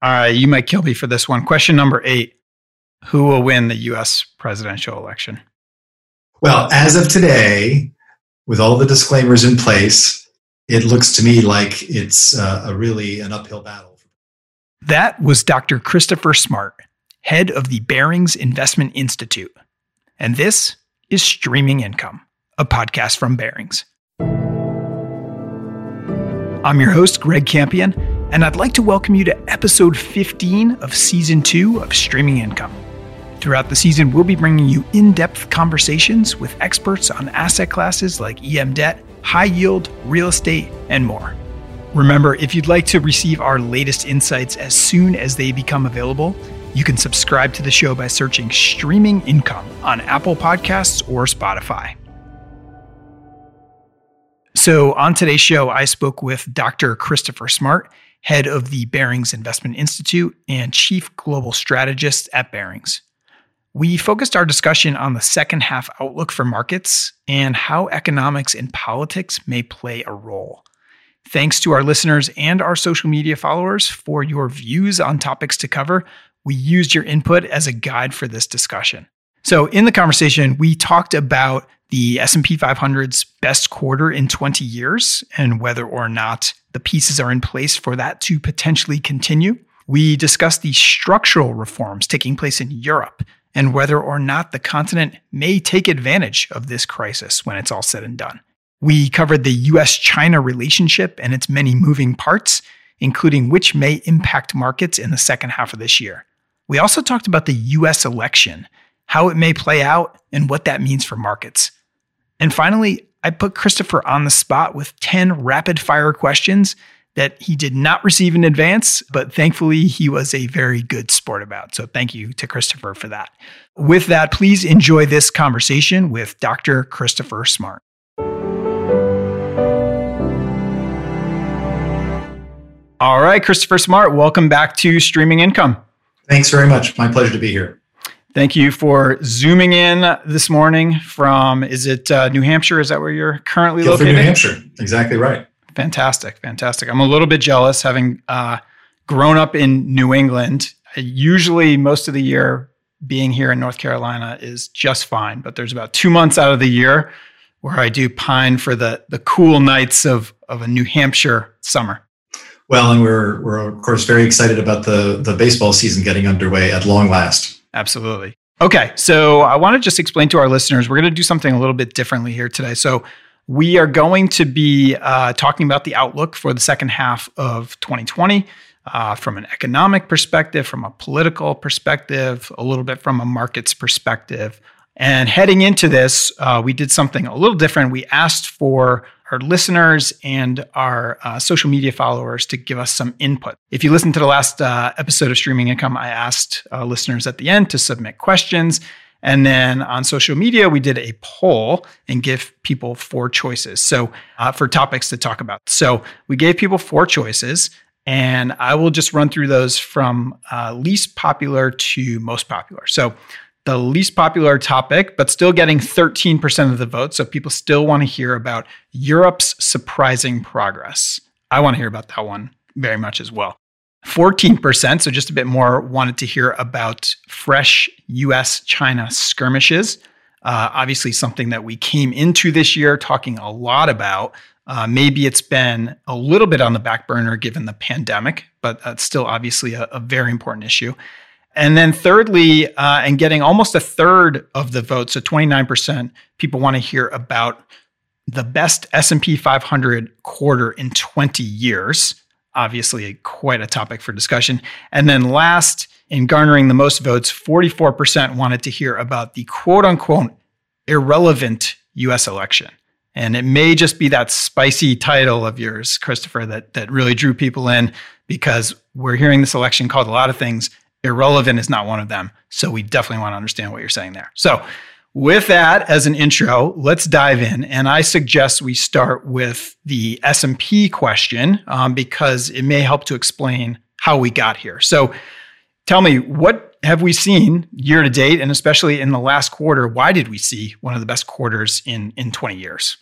All right, you might kill me for this one. Question number eight Who will win the US presidential election? Well, as of today, with all the disclaimers in place, it looks to me like it's uh, a really an uphill battle. That was Dr. Christopher Smart, head of the Barings Investment Institute. And this is Streaming Income, a podcast from Barings. I'm your host, Greg Campion, and I'd like to welcome you to episode 15 of season two of Streaming Income. Throughout the season, we'll be bringing you in depth conversations with experts on asset classes like EM debt, high yield, real estate, and more. Remember, if you'd like to receive our latest insights as soon as they become available, you can subscribe to the show by searching Streaming Income on Apple Podcasts or Spotify. So, on today's show, I spoke with Dr. Christopher Smart, head of the Barings Investment Institute and chief global strategist at Barings. We focused our discussion on the second half outlook for markets and how economics and politics may play a role. Thanks to our listeners and our social media followers for your views on topics to cover. We used your input as a guide for this discussion. So, in the conversation, we talked about the S&P 500's best quarter in 20 years and whether or not the pieces are in place for that to potentially continue. We discussed the structural reforms taking place in Europe and whether or not the continent may take advantage of this crisis when it's all said and done. We covered the US China relationship and its many moving parts, including which may impact markets in the second half of this year. We also talked about the US election, how it may play out, and what that means for markets. And finally, I put Christopher on the spot with 10 rapid fire questions that he did not receive in advance, but thankfully he was a very good sport about. So thank you to Christopher for that. With that, please enjoy this conversation with Dr. Christopher Smart. All right, Christopher Smart, welcome back to Streaming Income. Thanks very much. My pleasure to be here. Thank you for zooming in this morning from, is it uh, New Hampshire? Is that where you're currently Guilford, located? New Hampshire. Exactly right. Fantastic, fantastic. I'm a little bit jealous having uh, grown up in New England. Usually, most of the year being here in North Carolina is just fine, but there's about two months out of the year where I do pine for the the cool nights of of a New Hampshire summer. Well, and we're we're of course very excited about the the baseball season getting underway at long last. Absolutely. Okay, so I want to just explain to our listeners we're going to do something a little bit differently here today. So we are going to be uh, talking about the outlook for the second half of 2020 uh, from an economic perspective, from a political perspective, a little bit from a markets perspective. And heading into this, uh, we did something a little different. We asked for our listeners and our uh, social media followers to give us some input. If you listened to the last uh, episode of Streaming Income, I asked uh, listeners at the end to submit questions. And then on social media, we did a poll and give people four choices. So uh, for topics to talk about. So we gave people four choices, and I will just run through those from uh, least popular to most popular. So the least popular topic, but still getting 13% of the vote. So people still want to hear about Europe's surprising progress. I want to hear about that one very much as well. 14%, so just a bit more, wanted to hear about fresh US China skirmishes. Uh, obviously, something that we came into this year talking a lot about. Uh, maybe it's been a little bit on the back burner given the pandemic, but that's still obviously a, a very important issue. And then, thirdly, uh, and getting almost a third of the vote, so 29%, people want to hear about the best S&P 500 quarter in 20 years obviously quite a topic for discussion. And then last, in garnering the most votes, 44% wanted to hear about the quote unquote irrelevant US election. And it may just be that spicy title of yours, Christopher, that, that really drew people in because we're hearing this election called a lot of things. Irrelevant is not one of them. So we definitely want to understand what you're saying there. So with that as an intro, let's dive in, and I suggest we start with the S and P question um, because it may help to explain how we got here. So, tell me what have we seen year to date, and especially in the last quarter? Why did we see one of the best quarters in in 20 years?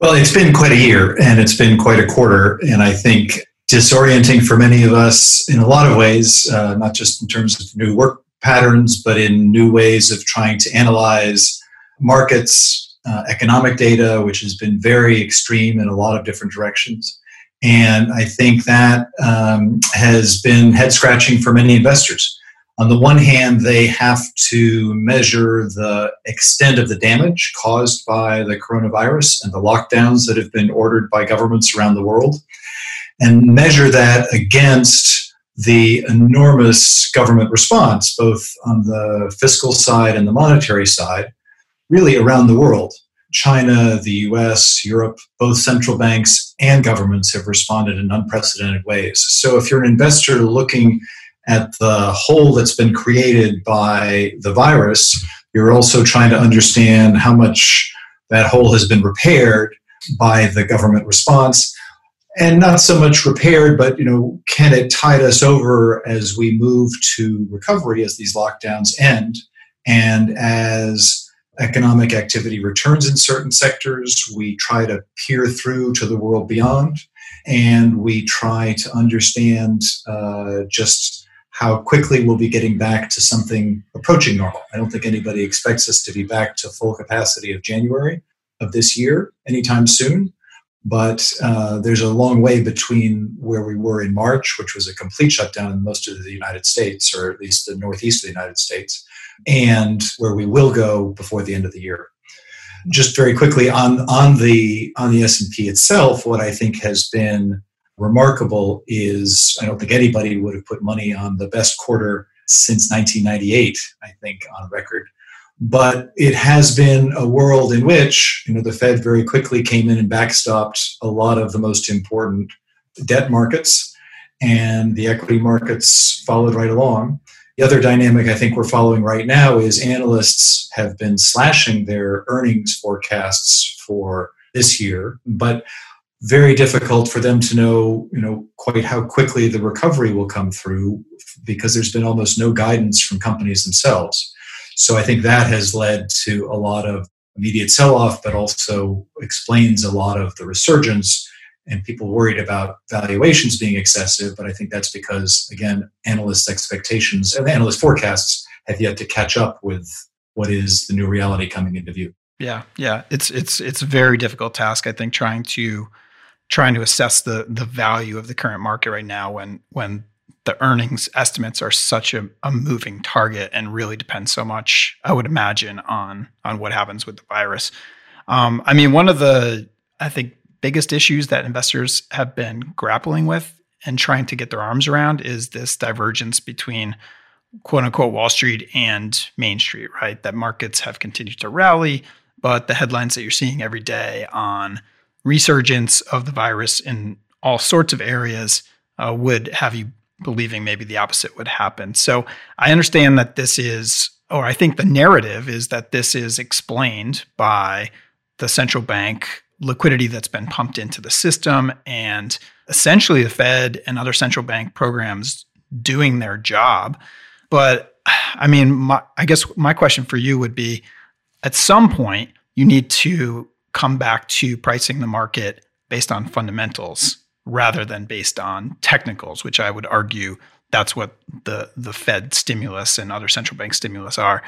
Well, it's been quite a year, and it's been quite a quarter, and I think disorienting for many of us in a lot of ways, uh, not just in terms of new work patterns, but in new ways of trying to analyze markets, uh, economic data, which has been very extreme in a lot of different directions. And I think that um, has been head scratching for many investors. On the one hand, they have to measure the extent of the damage caused by the coronavirus and the lockdowns that have been ordered by governments around the world, and measure that against the enormous government response, both on the fiscal side and the monetary side, really around the world. China, the US, Europe, both central banks and governments have responded in unprecedented ways. So if you're an investor looking at the hole that's been created by the virus, you're also trying to understand how much that hole has been repaired by the government response and not so much repaired but you know can it tide us over as we move to recovery as these lockdowns end and as economic activity returns in certain sectors we try to peer through to the world beyond and we try to understand uh, just how quickly we'll be getting back to something approaching normal. I don't think anybody expects us to be back to full capacity of January of this year anytime soon. But uh, there's a long way between where we were in March, which was a complete shutdown in most of the United States, or at least the northeast of the United States, and where we will go before the end of the year. Just very quickly on, on the on the S and P itself, what I think has been remarkable is I don't think anybody would have put money on the best quarter since 1998, I think, on record. But it has been a world in which you know the Fed very quickly came in and backstopped a lot of the most important debt markets, and the equity markets followed right along. The other dynamic I think we're following right now is analysts have been slashing their earnings forecasts for this year, but very difficult for them to know, you know, quite how quickly the recovery will come through because there's been almost no guidance from companies themselves. So I think that has led to a lot of immediate sell-off, but also explains a lot of the resurgence and people worried about valuations being excessive. But I think that's because, again, analysts' expectations and analyst forecasts have yet to catch up with what is the new reality coming into view. Yeah, yeah, it's it's it's a very difficult task. I think trying to trying to assess the the value of the current market right now when when the earnings estimates are such a, a moving target and really depend so much, I would imagine, on on what happens with the virus. Um, I mean, one of the I think biggest issues that investors have been grappling with and trying to get their arms around is this divergence between quote unquote Wall Street and Main Street, right? That markets have continued to rally, but the headlines that you're seeing every day on resurgence of the virus in all sorts of areas uh, would have you believing maybe the opposite would happen. So I understand that this is, or I think the narrative is that this is explained by the central bank liquidity that's been pumped into the system and essentially the Fed and other central bank programs doing their job. But I mean, my, I guess my question for you would be at some point, you need to come back to pricing the market based on fundamentals rather than based on technicals, which I would argue that's what the the Fed stimulus and other central bank stimulus are.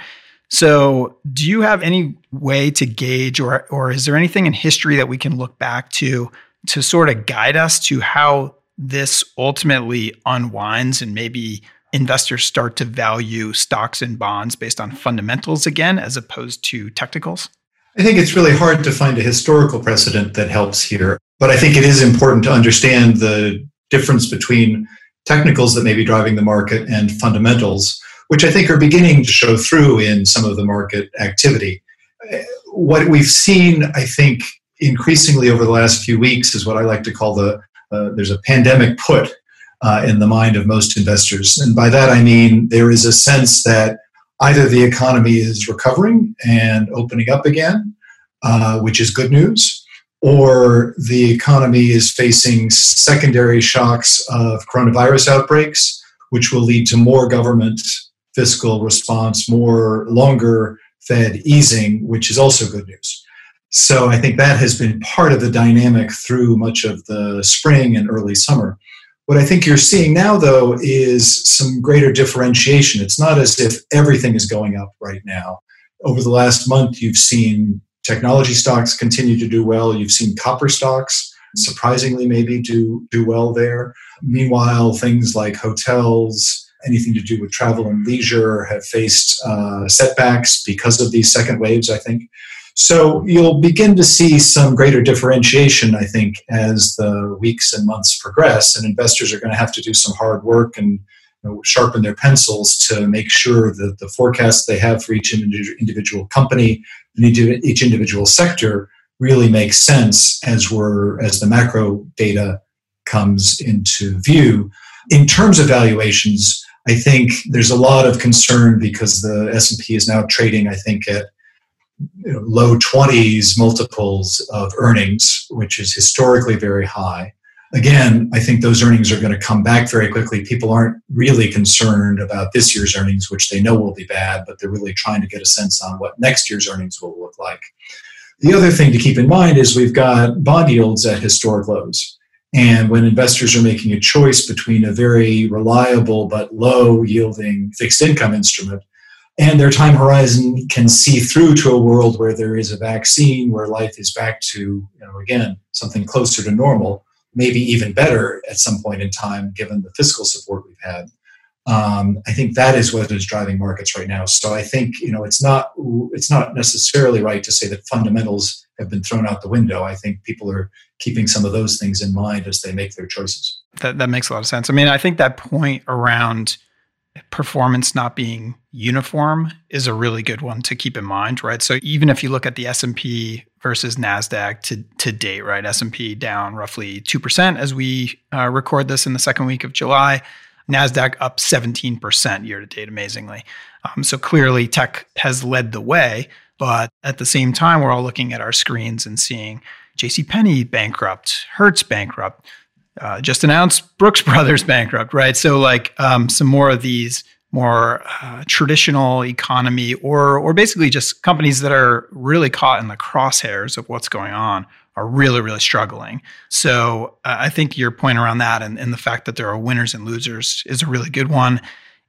So, do you have any way to gauge, or or is there anything in history that we can look back to to sort of guide us to how this ultimately unwinds and maybe investors start to value stocks and bonds based on fundamentals again as opposed to technicals? I think it's really hard to find a historical precedent that helps here, but I think it is important to understand the difference between technicals that may be driving the market and fundamentals, which I think are beginning to show through in some of the market activity. What we've seen, I think, increasingly over the last few weeks is what I like to call the uh, there's a pandemic put uh, in the mind of most investors. And by that I mean there is a sense that either the economy is recovering and opening up again, uh, which is good news, or the economy is facing secondary shocks of coronavirus outbreaks, which will lead to more government fiscal response, more longer Fed easing, which is also good news. So I think that has been part of the dynamic through much of the spring and early summer. What I think you're seeing now, though, is some greater differentiation. It's not as if everything is going up right now. Over the last month, you've seen technology stocks continue to do well. You've seen copper stocks surprisingly maybe do do well there. Meanwhile, things like hotels, anything to do with travel and leisure, have faced uh, setbacks because of these second waves. I think. So you'll begin to see some greater differentiation, I think, as the weeks and months progress, and investors are going to have to do some hard work and sharpen their pencils to make sure that the forecasts they have for each individual company each individual sector really makes sense as we're as the macro data comes into view. In terms of valuations, I think there's a lot of concern because the S&P is now trading, I think, at you know, low 20s multiples of earnings, which is historically very high. Again, I think those earnings are going to come back very quickly. People aren't really concerned about this year's earnings, which they know will be bad, but they're really trying to get a sense on what next year's earnings will look like. The other thing to keep in mind is we've got bond yields at historic lows. And when investors are making a choice between a very reliable but low yielding fixed income instrument and their time horizon can see through to a world where there is a vaccine, where life is back to, you know, again, something closer to normal, maybe even better at some point in time, given the fiscal support we've had. Um, I think that is what is driving markets right now. So I think you know it's not it's not necessarily right to say that fundamentals have been thrown out the window. I think people are keeping some of those things in mind as they make their choices. That that makes a lot of sense. I mean, I think that point around performance not being uniform is a really good one to keep in mind, right? So even if you look at the S&P versus Nasdaq to to date, right? S&P down roughly 2% as we uh, record this in the second week of July. NASDAQ up 17% year to date, amazingly. Um, so clearly, tech has led the way. But at the same time, we're all looking at our screens and seeing JCPenney bankrupt, Hertz bankrupt, uh, just announced Brooks Brothers bankrupt, right? So, like um, some more of these more uh, traditional economy or or basically just companies that are really caught in the crosshairs of what's going on are really really struggling. So uh, i think your point around that and, and, the fact that there are winners and losers is a really good one.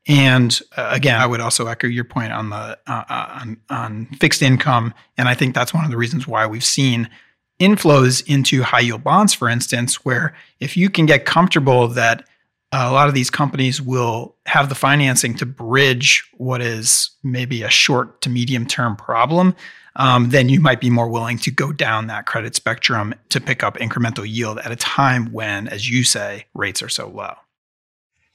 And uh, again i would also echo your point on the uh, uh, on, on fixed income. And i think that's one of the reasons why we've seen inflows into high yield bonds for instance where if you can get comfortable that a lot of these companies will have the financing to bridge what is maybe a short to medium term problem, um, then you might be more willing to go down that credit spectrum to pick up incremental yield at a time when, as you say, rates are so low.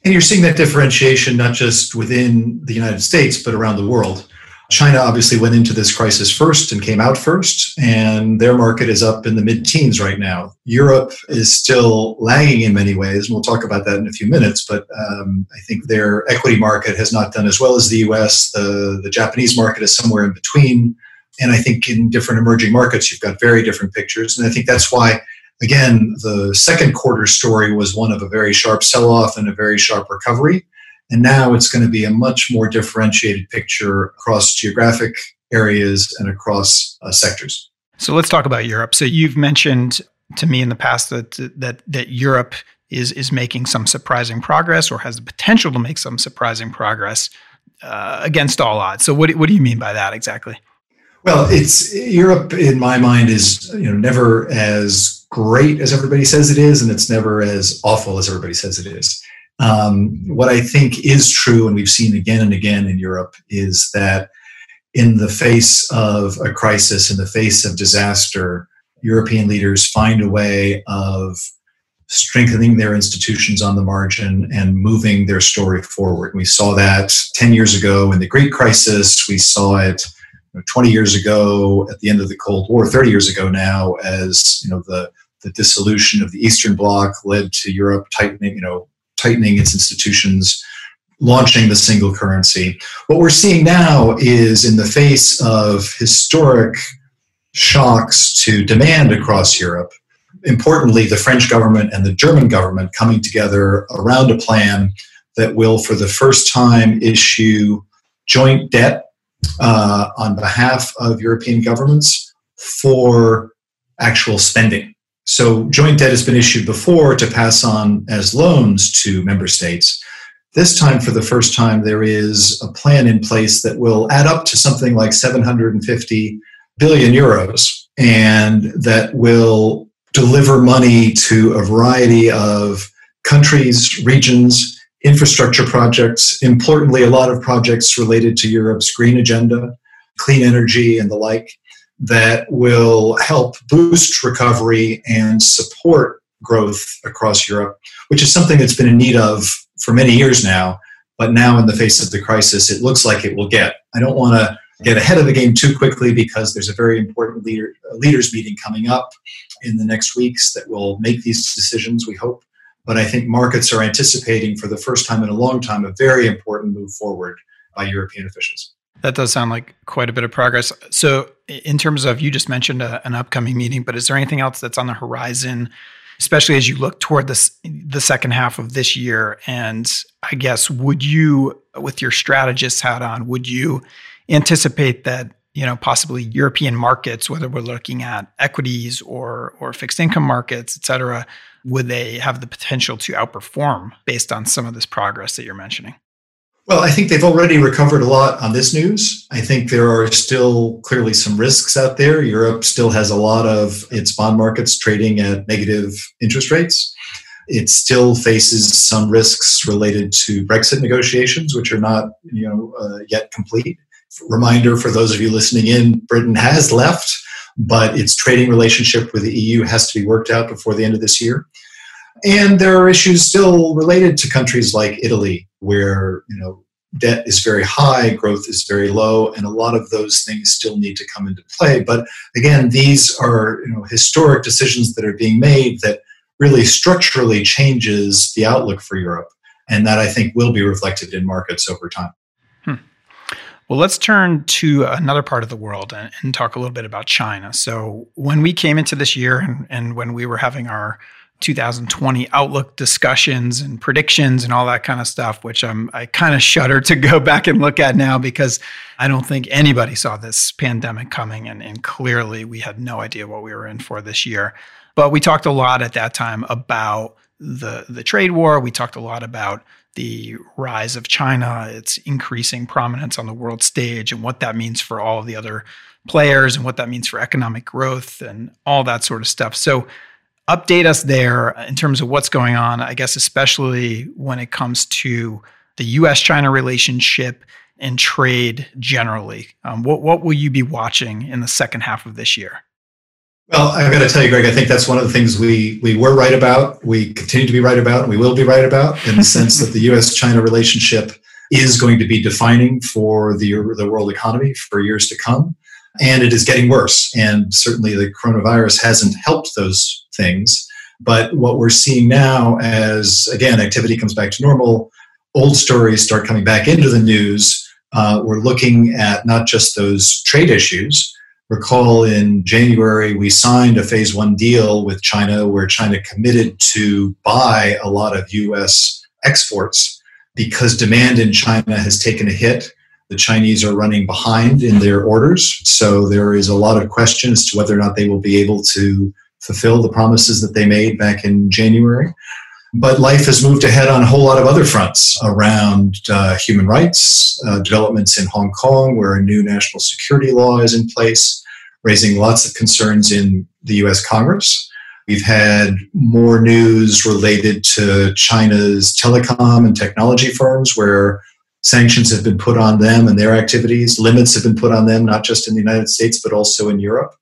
And you're seeing that differentiation not just within the United States, but around the world. China obviously went into this crisis first and came out first, and their market is up in the mid teens right now. Europe is still lagging in many ways, and we'll talk about that in a few minutes, but um, I think their equity market has not done as well as the US. The, the Japanese market is somewhere in between. And I think in different emerging markets, you've got very different pictures. And I think that's why, again, the second quarter story was one of a very sharp sell off and a very sharp recovery. And now it's going to be a much more differentiated picture across geographic areas and across uh, sectors. So let's talk about Europe. So you've mentioned to me in the past that that that Europe is is making some surprising progress or has the potential to make some surprising progress uh, against all odds. So what what do you mean by that exactly? Well, it's Europe in my mind is you know never as great as everybody says it is, and it's never as awful as everybody says it is. Um, what I think is true, and we've seen again and again in Europe, is that in the face of a crisis, in the face of disaster, European leaders find a way of strengthening their institutions on the margin and moving their story forward. We saw that 10 years ago in the Greek crisis. We saw it 20 years ago at the end of the Cold War, 30 years ago now, as you know the the dissolution of the Eastern Bloc led to Europe tightening, you know, tightening its institutions, launching the single currency. What we're seeing now is in the face of historic shocks to demand across Europe, importantly, the French government and the German government coming together around a plan that will, for the first time, issue joint debt uh, on behalf of European governments for actual spending. So joint debt has been issued before to pass on as loans to member states. This time, for the first time, there is a plan in place that will add up to something like 750 billion euros and that will deliver money to a variety of countries, regions, infrastructure projects, importantly, a lot of projects related to Europe's green agenda, clean energy, and the like, that will help boost recovery and support growth across Europe, which is something that's been in need of for many years now. But now, in the face of the crisis, it looks like it will get. I don't want to get ahead of the game too quickly because there's a very important leader, leaders meeting coming up in the next weeks that will make these decisions, we hope. But I think markets are anticipating for the first time in a long time a very important move forward by European officials. That does sound like quite a bit of progress. So, in terms of you just mentioned a, an upcoming meeting, but is there anything else that's on the horizon, especially as you look toward this the second half of this year? And I guess would you, with your strategist hat on, would you anticipate that you know possibly European markets, whether we're looking at equities or or fixed income markets, et cetera, would they have the potential to outperform based on some of this progress that you're mentioning? Well, I think they've already recovered a lot on this news. I think there are still clearly some risks out there. Europe still has a lot of its bond markets trading at negative interest rates. It still faces some risks related to Brexit negotiations, which are not you know, uh, yet complete. Reminder for those of you listening in Britain has left, but its trading relationship with the EU has to be worked out before the end of this year. And there are issues still related to countries like Italy, where you know debt is very high, growth is very low, and a lot of those things still need to come into play. But again, these are you know historic decisions that are being made that really structurally changes the outlook for Europe, and that I think will be reflected in markets over time. Hmm. Well, let's turn to another part of the world and, and, talk a little bit about China. So, when we came into this year and, and when we were having our 2020 outlook discussions and predictions and all that kind of stuff, which I'm, I kind of shudder to go back and look at now because I don't think anybody saw this pandemic coming. And, and clearly we had no idea what we were in for this year. But we talked a lot at that time about the, the trade war. We talked a lot about the rise of China, its increasing prominence on the world stage, and what that means for all of the other players and what that means for economic growth and all that sort of stuff. So, update us there in terms of what's going on, I guess, especially when it comes to the US China relationship and trade generally. Um, what, what will you be watching in the second half of this year? Well, I've got to tell you, Greg, I think that's one of the things we, we were right about, we continue to be right about, and we will be right about in the sense that the US China relationship is going to be defining for the, the world economy for years to come. And it is getting worse. And certainly the coronavirus hasn't helped those things. But what we're seeing now, as again, activity comes back to normal, old stories start coming back into the news. Uh, we're looking at not just those trade issues. Recall in January, we signed a phase one deal with China where China committed to buy a lot of US exports because demand in China has taken a hit. The Chinese are running behind in their orders. So there is a lot of questions as to whether or not they will be able to fulfill the promises that they made back in January. But life has moved ahead on a whole lot of other fronts around uh, human rights, uh, developments in Hong Kong, where a new national security law is in place, raising lots of concerns in the US Congress. We've had more news related to China's telecom and technology firms, where sanctions have been put on them and their activities. Limits have been put on them, not just in the United States, but also in Europe.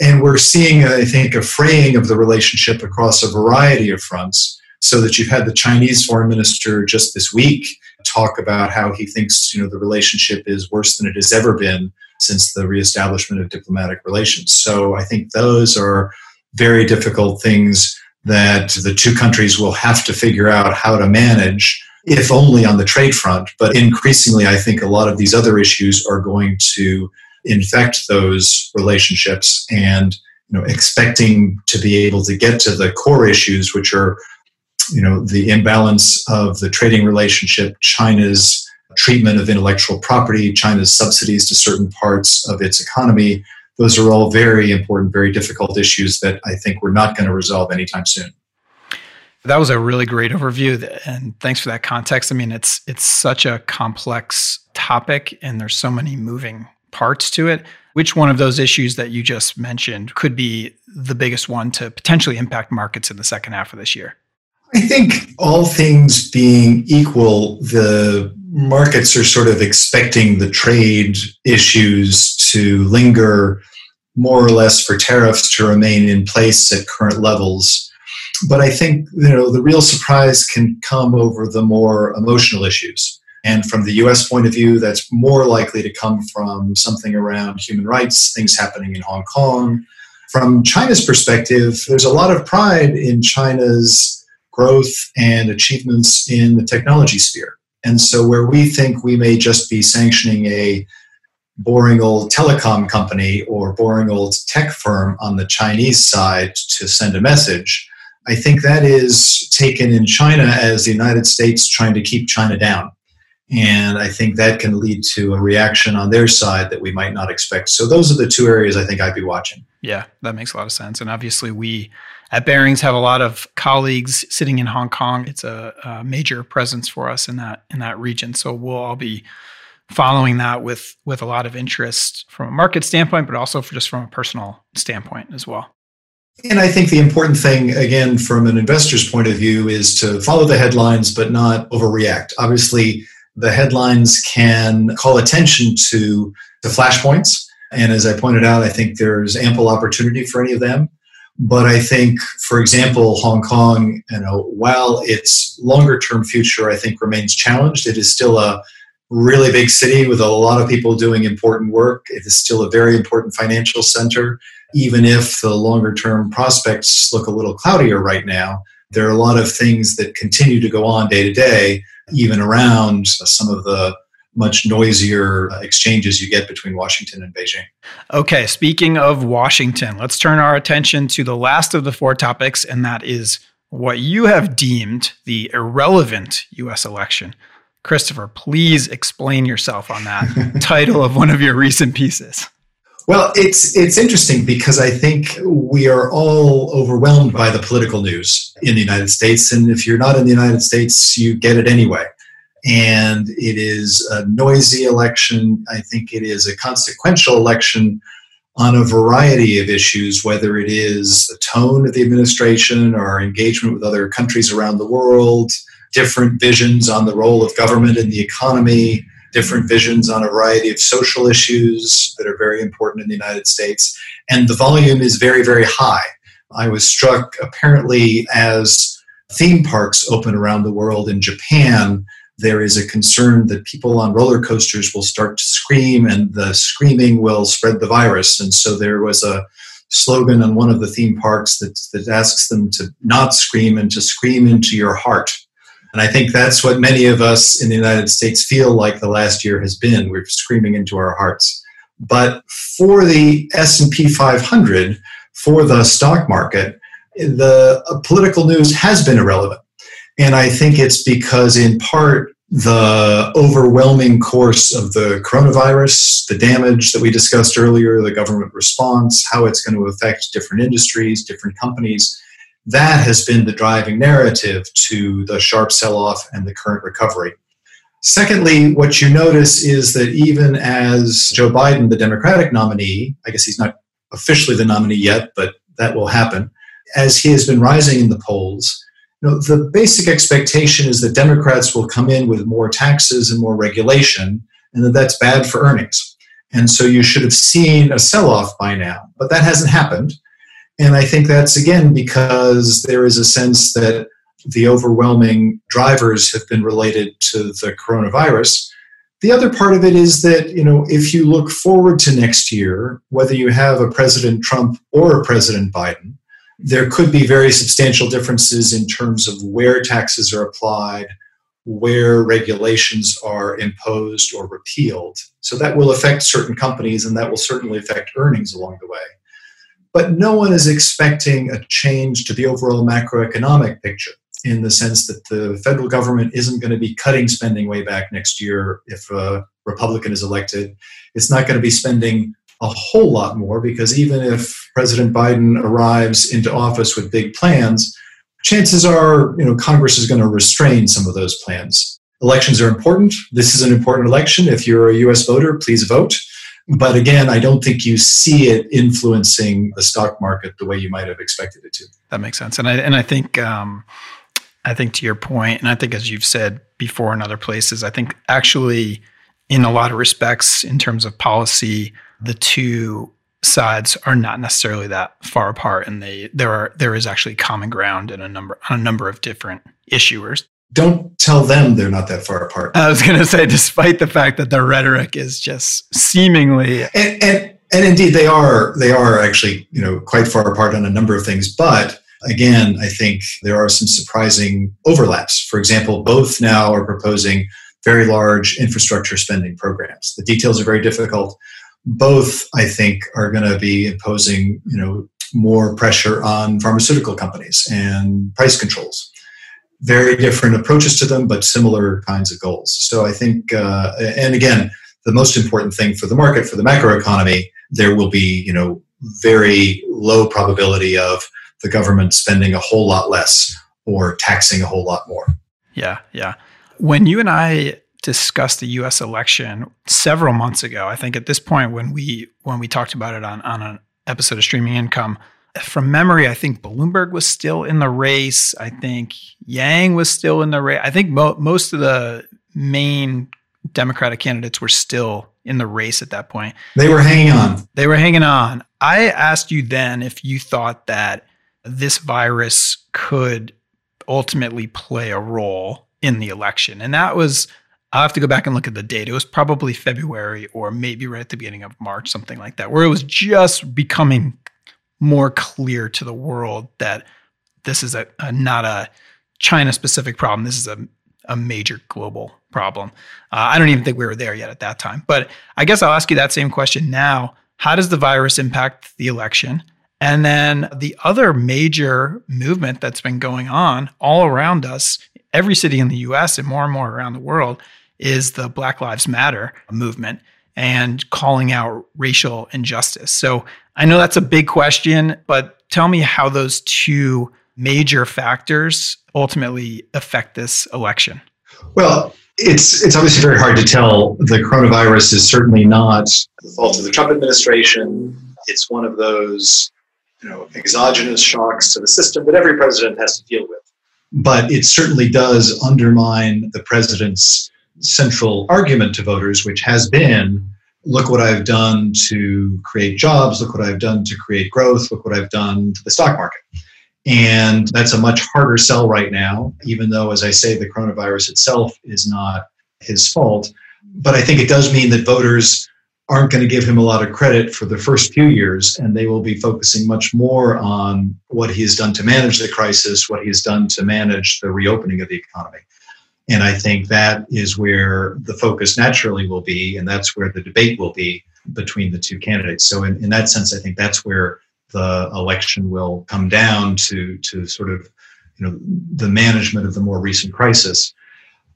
And we're seeing, I think, a fraying of the relationship across a variety of fronts. So that you've had the Chinese foreign minister just this week talk about how he thinks you know the relationship is worse than it has ever been since the reestablishment of diplomatic relations. So I think those are very difficult things that the two countries will have to figure out how to manage, if only on the trade front. But increasingly, I think a lot of these other issues are going to infect those relationships and you know expecting to be able to get to the core issues which are you know the imbalance of the trading relationship china's treatment of intellectual property china's subsidies to certain parts of its economy those are all very important, very difficult issues that I think we're not going to resolve anytime soon. That was a really great overview, and thanks for that context. I mean, it's it's such a complex topic, and there's so many moving parts to it. Which one of those issues that you just mentioned could be the biggest one to potentially impact markets in the second half of this year? I think all things being equal, the markets are sort of expecting the trade issues to linger more or less for tariffs to remain in place at current levels. But I think you know the real surprise can come over the more emotional issues. And from the US point of view, that's more likely to come from something around human rights, things happening in Hong Kong. From China's perspective, there's a lot of pride in China's growth and achievements in the technology sphere. And so, where we think we may just be sanctioning a boring old telecom company or boring old tech firm on the Chinese side to send a message, I think that is taken in China as the United States trying to keep China down. And I think that can lead to a reaction on their side that we might not expect. So, those are the two areas I think I'd be watching. Yeah, that makes a lot of sense. And obviously, we at Barings have a lot of colleagues sitting in Hong Kong. It's a, a, major presence for us in that in that region. So we'll all be following that with with a lot of interest from a market standpoint, but also just from a personal standpoint as well. And I think the important thing, again, from an investor's point of view, is to follow the headlines but not overreact. Obviously, the headlines can call attention to the flashpoints. And as I pointed out, I think there's ample opportunity for any of them. But I think, for example, Hong Kong, you know, while its longer term future I think remains challenged, it is still a really big city with a lot of people doing important work. It is still a very important financial center, even if the longer term prospects look a little cloudier right now. There are a lot of things that continue to go on day to day, even around some of the much noisier uh, exchanges you get between Washington and Beijing. Okay, speaking of Washington, let's turn our attention to the last of the four topics, and that is what you have deemed the irrelevant US election. Christopher, please explain yourself on that title of one of your recent pieces. Well, it's it's interesting because I think we are all overwhelmed by the political news in the United States and if you're not in the United States you get it anyway and it is a noisy election. I think it is a consequential election on a variety of issues, whether it is the tone of the administration or engagement with other countries around the world, different visions on the role of government in the economy, different visions on a variety of social issues that are very important in the United States. And the volume is very, very high. I was struck apparently as theme parks open around the world in Japan there is a concern that people on roller coasters will start to scream and the screaming will spread the virus. And so there was a slogan on one of the theme parks that, that asks them to not scream and to scream into your heart. And I think that's what many of us in the United States feel like the last year has been. We're screaming into our hearts. But for the S&P 500, for the stock market, the uh, political news has been irrelevant. And I think it's because, in part, the overwhelming course of the coronavirus, the damage that we discussed earlier, the government response, how it's going to affect different industries, different companies, that has been the driving narrative to the sharp sell off and the current recovery. Secondly, what you notice is that even as Joe Biden, the Democratic nominee, I guess he's not officially the nominee yet, but that will happen, as he has been rising in the polls, know, the basic expectation is that Democrats will come in with more taxes and more regulation, and that that's bad for earnings. And so you should have seen a sell off by now, but that hasn't happened. And I think that's again because there is a sense that the overwhelming drivers have been related to the coronavirus. The other part of it is that, you know, if you look forward to next year, whether you have a President Trump or a President Biden, there could be very substantial differences in terms of where taxes are applied, where regulations are imposed or repealed. So that will affect certain companies and that will certainly affect earnings along the way. But no one is expecting a change to the overall macroeconomic picture in the sense that the federal government isn't going to be cutting spending way back next year if a Republican is elected. It's not going to be spending a whole lot more because even if President Biden arrives into office with big plans, chances are, you know, Congress is going to restrain some of those plans. Elections are important. This is an important election. If you're a US voter, please vote. But again, I don't think you see it influencing the stock market the way you might have expected it to. That makes sense. And I and I think um, I think to your point, and I think as you've said before in other places, I think actually in a lot of respects, in terms of policy, the two sides are not necessarily that far apart, and they there are there is actually common ground in a number on a number of different issuers. Don't tell them they're not that far apart. I was going to say, despite the fact that the rhetoric is just seemingly and, and and indeed they are they are actually you know quite far apart on a number of things, but again, I think there are some surprising overlaps. For example, both now are proposing very large infrastructure spending programs. The details are very difficult. Both, I think, are going to be imposing, you know, more pressure on pharmaceutical companies and price controls. Very different approaches to them, but similar kinds of goals. So I think, uh, and again, the most important thing for the market, for the macroeconomy, there will be, you know, very low probability of the government spending a whole lot less or taxing a whole lot more. Yeah, yeah. When you and I discussed the US election several months ago, I think at this point when we when we talked about it on, on an episode of streaming income, from memory, I think Bloomberg was still in the race. I think Yang was still in the race. I think mo- most of the main Democratic candidates were still in the race at that point. They were hanging on. They were hanging on. I asked you then if you thought that this virus could ultimately play a role in the election. And that was, I'll have to go back and look at the date. It was probably February or maybe right at the beginning of March, something like that, where it was just becoming more clear to the world that this is a, a not a China specific problem. This is a, a major global problem. Uh, I don't even think we were there yet at that time. But I guess I'll ask you that same question now. How does the virus impact the election? And then the other major movement that's been going on all around us, every city in the US and more and more around the world, is the Black Lives Matter movement and calling out racial injustice. So I know that's a big question, but tell me how those two major factors ultimately affect this election. Well, it's it's obviously very hard to tell. The coronavirus is certainly not the fault of the Trump administration. It's one of those you know, exogenous shocks to the system that every president has to deal with. But it certainly does undermine the president's central argument to voters, which has been look what I've done to create jobs, look what I've done to create growth, look what I've done to the stock market. And that's a much harder sell right now, even though, as I say, the coronavirus itself is not his fault. But I think it does mean that voters aren't going to give him a lot of credit for the first few years, and they will be focusing much more on what he has done to manage the crisis, what he has done to manage the reopening of the economy. And I think that is where the focus naturally will be, and that's where the debate will be between the two candidates. So, in, in that sense, I think that's where the election will come down to, to sort of you know, the management of the more recent crisis.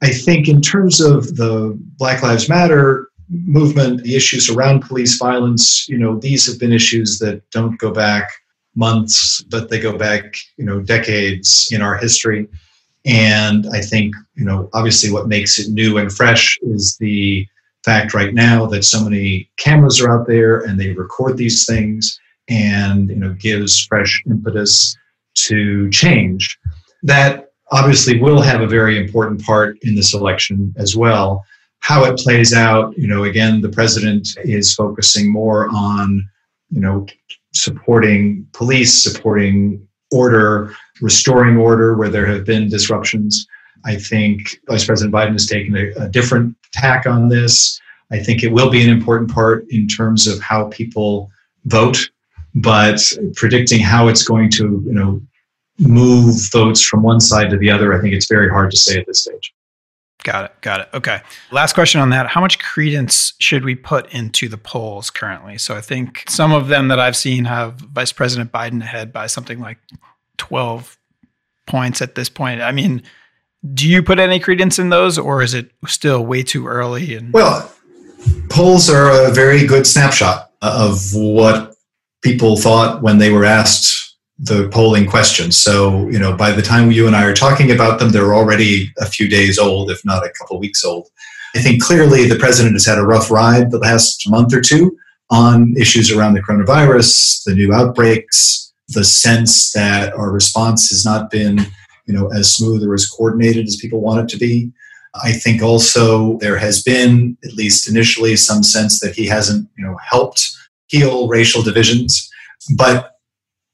I think, in terms of the Black Lives Matter movement, the issues around police violence, you know, these have been issues that don't go back months, but they go back, you know, decades in our history. And I think, you know, obviously what makes it new and fresh is the fact right now that so many cameras are out there and they record these things and, you know, gives fresh impetus to change. That obviously will have a very important part in this election as well how it plays out, you know, again, the president is focusing more on, you know, supporting police, supporting order, restoring order where there have been disruptions. I think Vice President Biden has taken a, a different tack on this. I think it will be an important part in terms of how people vote, but predicting how it's going to, you know, move votes from one side to the other, I think it's very hard to say at this stage. Got it. Got it. Okay. Last question on that. How much credence should we put into the polls currently? So I think some of them that I've seen have Vice President Biden ahead by something like 12 points at this point. I mean, do you put any credence in those or is it still way too early? And- well, polls are a very good snapshot. of what people thought when they were asked the polling questions. So, you know, by the time you and I are talking about them, they're already a few days old, if not a couple weeks old. I think clearly the president has had a rough ride the last month or two on issues around the coronavirus, the new outbreaks, the sense that our response has not been, you know, as smooth or as coordinated as people want it to be. I think also there has been, at least initially, some sense that he hasn't, you know, helped heal racial divisions. But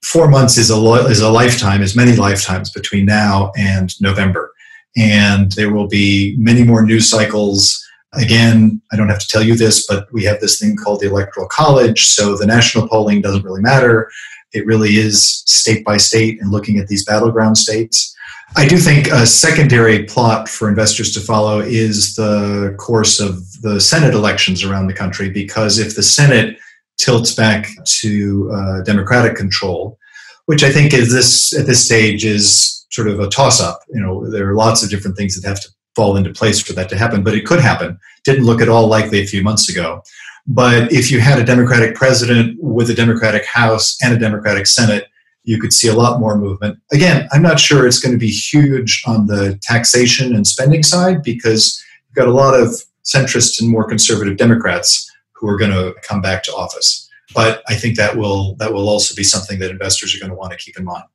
four months is a lo- is a lifetime, is many lifetimes between now and November, and there will be many more news cycles. Again, I don't have to tell you this, but we have this thing called the Electoral College, so the national polling doesn't really matter. It really is state by state and looking at these battleground states. I do think a secondary plot for investors to follow is the course of the Senate elections around the country, because if the Senate tilts back to uh, Democratic control, which I think is this at this stage is sort of a toss up. You know, there are lots of different things that have to fall into place for that to happen, but it could happen. Didn't look at all likely a few months ago. But if you had a Democratic president with a Democratic House and a Democratic Senate, you could see a lot more movement. Again, I'm not sure it's going to be huge on the taxation and spending side because you've got a lot of centrist and more conservative Democrats who are going to come back to office. But I think that will that will also be something that investors are going to want to keep in mind.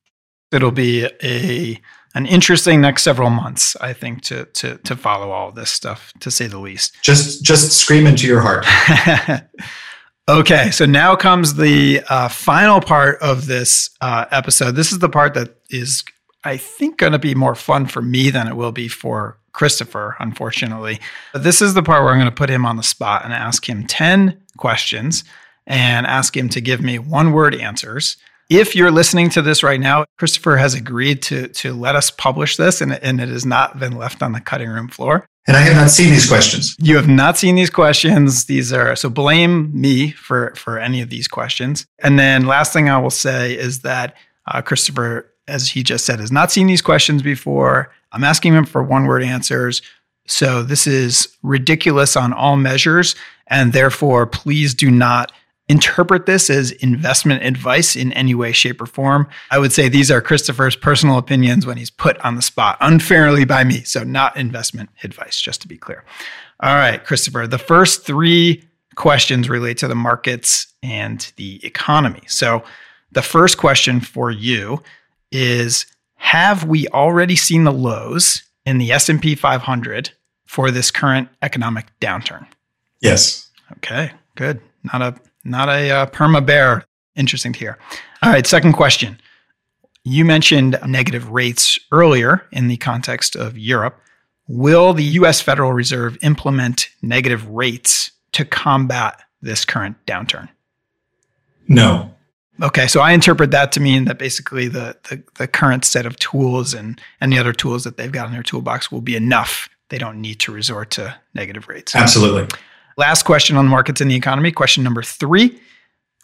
It'll be a an interesting next several months, I think, to to to follow all this stuff, to say the least. Just just scream into your heart. okay, so now comes the uh, final part of this uh, episode. This is the part that is, I think, going to be more fun for me than it will be for Christopher, unfortunately. But this is the part where I'm going to put him on the spot and ask him 10 questions and ask him to give me one word answers. If you're listening to this right now, Christopher has agreed to, to let us publish this and, and it has not been left on the cutting room floor. And I have not seen these questions. You have not seen these questions. These are so blame me for for any of these questions. And then last thing I will say is that uh, Christopher, as he just said, has not seen these questions before. I'm asking him for one word answers. So this is ridiculous on all measures. And therefore, please do not interpret this as investment advice in any way, shape, or form. I would say these are Christopher's personal opinions when he's put on the spot unfairly by me. So, not investment advice, just to be clear. All right, Christopher, the first three questions relate to the markets and the economy. So, the first question for you is have we already seen the lows in the S&P 500 for this current economic downturn? Yes. Okay, good. Not a not a uh, perma bear. Interesting to hear. All right, second question. You mentioned negative rates earlier in the context of Europe. Will the US Federal Reserve implement negative rates to combat this current downturn? No. Okay, so I interpret that to mean that basically the, the, the current set of tools and any other tools that they've got in their toolbox will be enough. They don't need to resort to negative rates. Absolutely. Last question on the markets and the economy. Question number three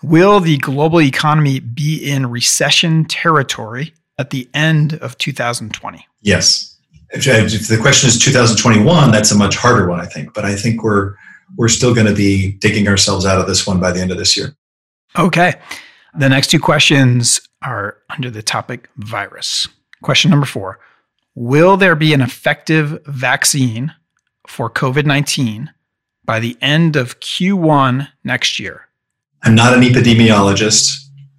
Will the global economy be in recession territory at the end of 2020? Yes. If, if the question is 2021, that's a much harder one, I think. But I think we're we're still going to be digging ourselves out of this one by the end of this year. Okay. The next two questions are under the topic virus. Question number four Will there be an effective vaccine for COVID 19 by the end of Q1 next year? I'm not an epidemiologist,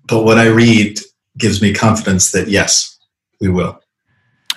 but what I read gives me confidence that yes, we will.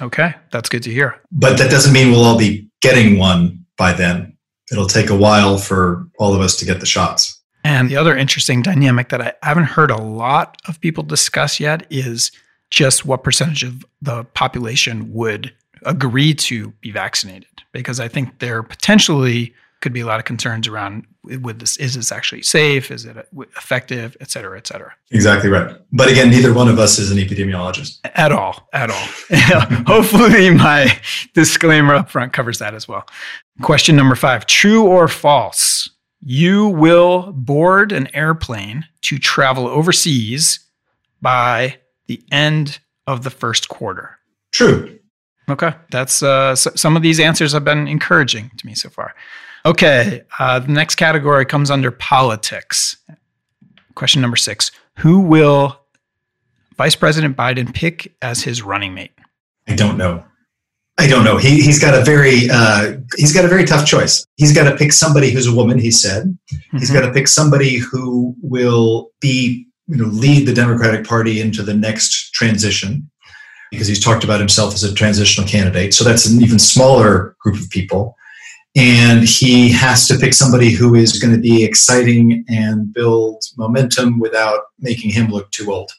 Okay, that's good to hear. But that doesn't mean we'll all be getting one by then. It'll take a while for all of us to get the shots. And the other interesting dynamic that I haven't heard a lot of people discuss yet is just what percentage of the population would agree to be vaccinated. Because I think there potentially could be a lot of concerns around with this is this actually safe? Is it effective? Et cetera et cetera. Exactly right. But again neither one of us is an epidemiologist. At all at all. Hopefully my disclaimer up front covers that as well. Question number five true or false? You will board an airplane to travel overseas by the end of the first quarter. True. Okay, that's uh, so some of these answers have been encouraging to me so far. Okay, uh, the next category comes under politics. Question number six Who will Vice President Biden pick as his running mate? I don't know. I don't know. He, he's got a very uh, he's got a very tough choice. He's got to pick somebody who's a woman. He said mm-hmm. he's got to pick somebody who will be you know lead the Democratic Party into the next transition because he's talked about himself as a transitional candidate. So that's an even smaller group of people. And he has to pick somebody who is going to be exciting and build momentum without making him look too old.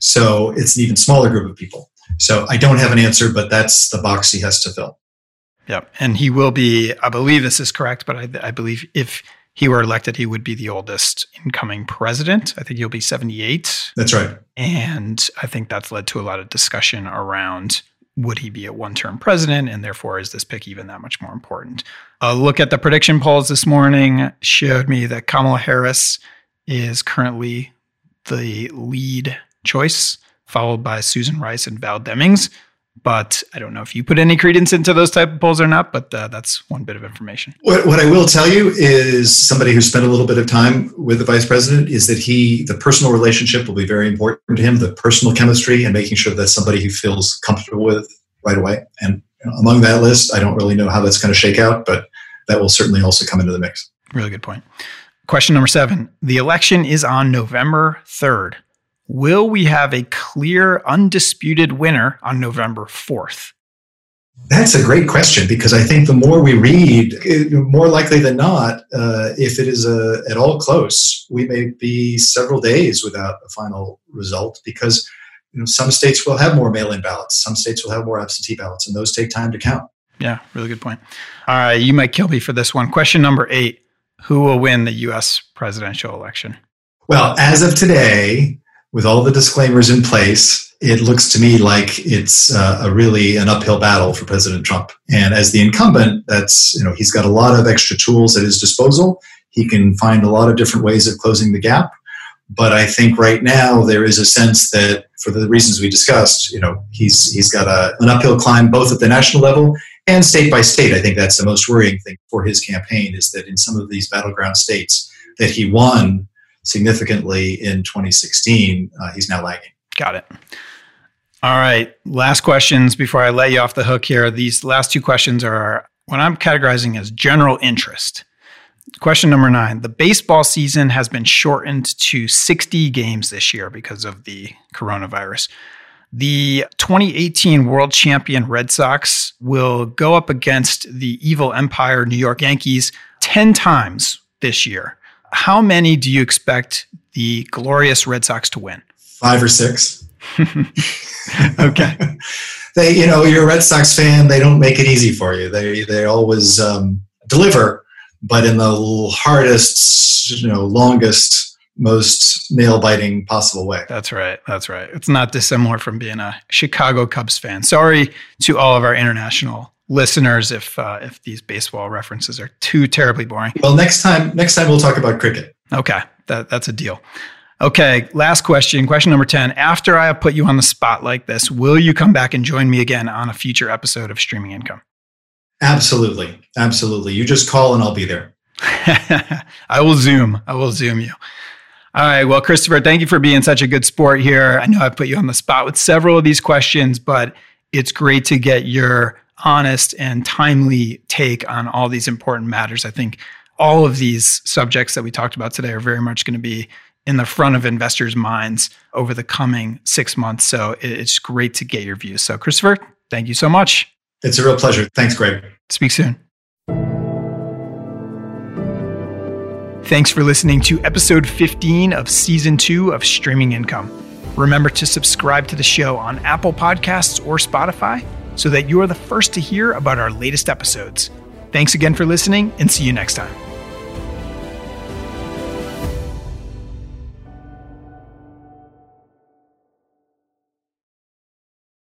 So it's an even smaller group of people. So I don't have an answer, but that's the box he has to fill. Yep. And he will be, I believe this is correct, but I, I believe if he were elected, he would be the oldest incoming president. I think he'll be 78. That's right. And I think that's led to a lot of discussion around would he be a one term president? And therefore, is this pick even that much more important? A look at the prediction polls this morning showed me that Kamala Harris is currently the lead choice followed by Susan Rice and Val Demings. But I don't know if you put any credence into those type of polls or not, but uh, that's one bit of information. What, what I will tell you is somebody who spent a little bit of time with the vice president is that he, the personal relationship will be very important to him, the personal chemistry and making sure that's somebody he feels comfortable with right away. And among that list, I don't really know how that's going to shake out, but that will certainly also come into the mix. Really good point. Question number seven The election is on November 3rd. Will we have a clear, undisputed winner on November 4th? That's a great question because I think the more we read, more likely than not, uh, if it is a, uh, at all close, we may be several days without a final result because you know, some states will have more mail-in ballots, some states will have more absentee ballots, and those take time to count. Yeah, really good point. All right, you might kill me for this one. Question number eight: Who will win the U.S. presidential election? Well, as of today, with all the disclaimers in place, it looks to me like it's uh, a really an uphill battle for President Trump. And as the incumbent, that's you know he's got a lot of extra tools at his disposal. He can find a lot of different ways of closing the gap. But I think right now there is a sense that, for the reasons we discussed, you know, he's he's got a, an uphill climb both at the national level and state by state. I think that's the most worrying thing for his campaign is that in some of these battleground states that he won significantly in 2016, uh, he's now lagging. Got it. All right. Last questions before I let you off the hook here. These last two questions are what I'm categorizing as general interest. Question number nine The baseball season has been shortened to 60 games this year because of the coronavirus. The 2018 world champion Red Sox will go up against the evil empire New York Yankees 10 times this year how many do you expect the glorious Red Sox to win? Five or six. okay. they, you know, you're a Red Sox fan. They don't make it easy for you. They they always um, deliver, but in the hardest, you know, longest, most nail biting possible way. That's right. That's right. It's not dissimilar from being a Chicago Cubs fan. Sorry to all of our international listeners if uh, if these baseball references are too terribly boring. Well, next time next time we'll talk about cricket. Okay, that, that's a deal. Okay, last question. Question number 10. After I have put you on the spot like this, will you come back and join me again on a future episode of Streaming Income? Absolutely. Absolutely. You just call and I'll be there. I will Zoom. I will Zoom you. All right. Well, Christopher, thank you for being such a good sport here. I know I put you on the spot with several of these questions, but it's great to get your honest and timely take on all these important matters. I think all of these subjects that we talked about today are very much going to be in the front of investors' minds over the coming six months. So it's great to get your views. So, Christopher, thank you so much. It's a real pleasure. Thanks, Greg. Speak soon. Thanks for listening to episode 15 of season two of Streaming Income. Remember to subscribe to the show on Apple Podcasts or Spotify so that you are the first to hear about our latest episodes. Thanks again for listening and see you next time.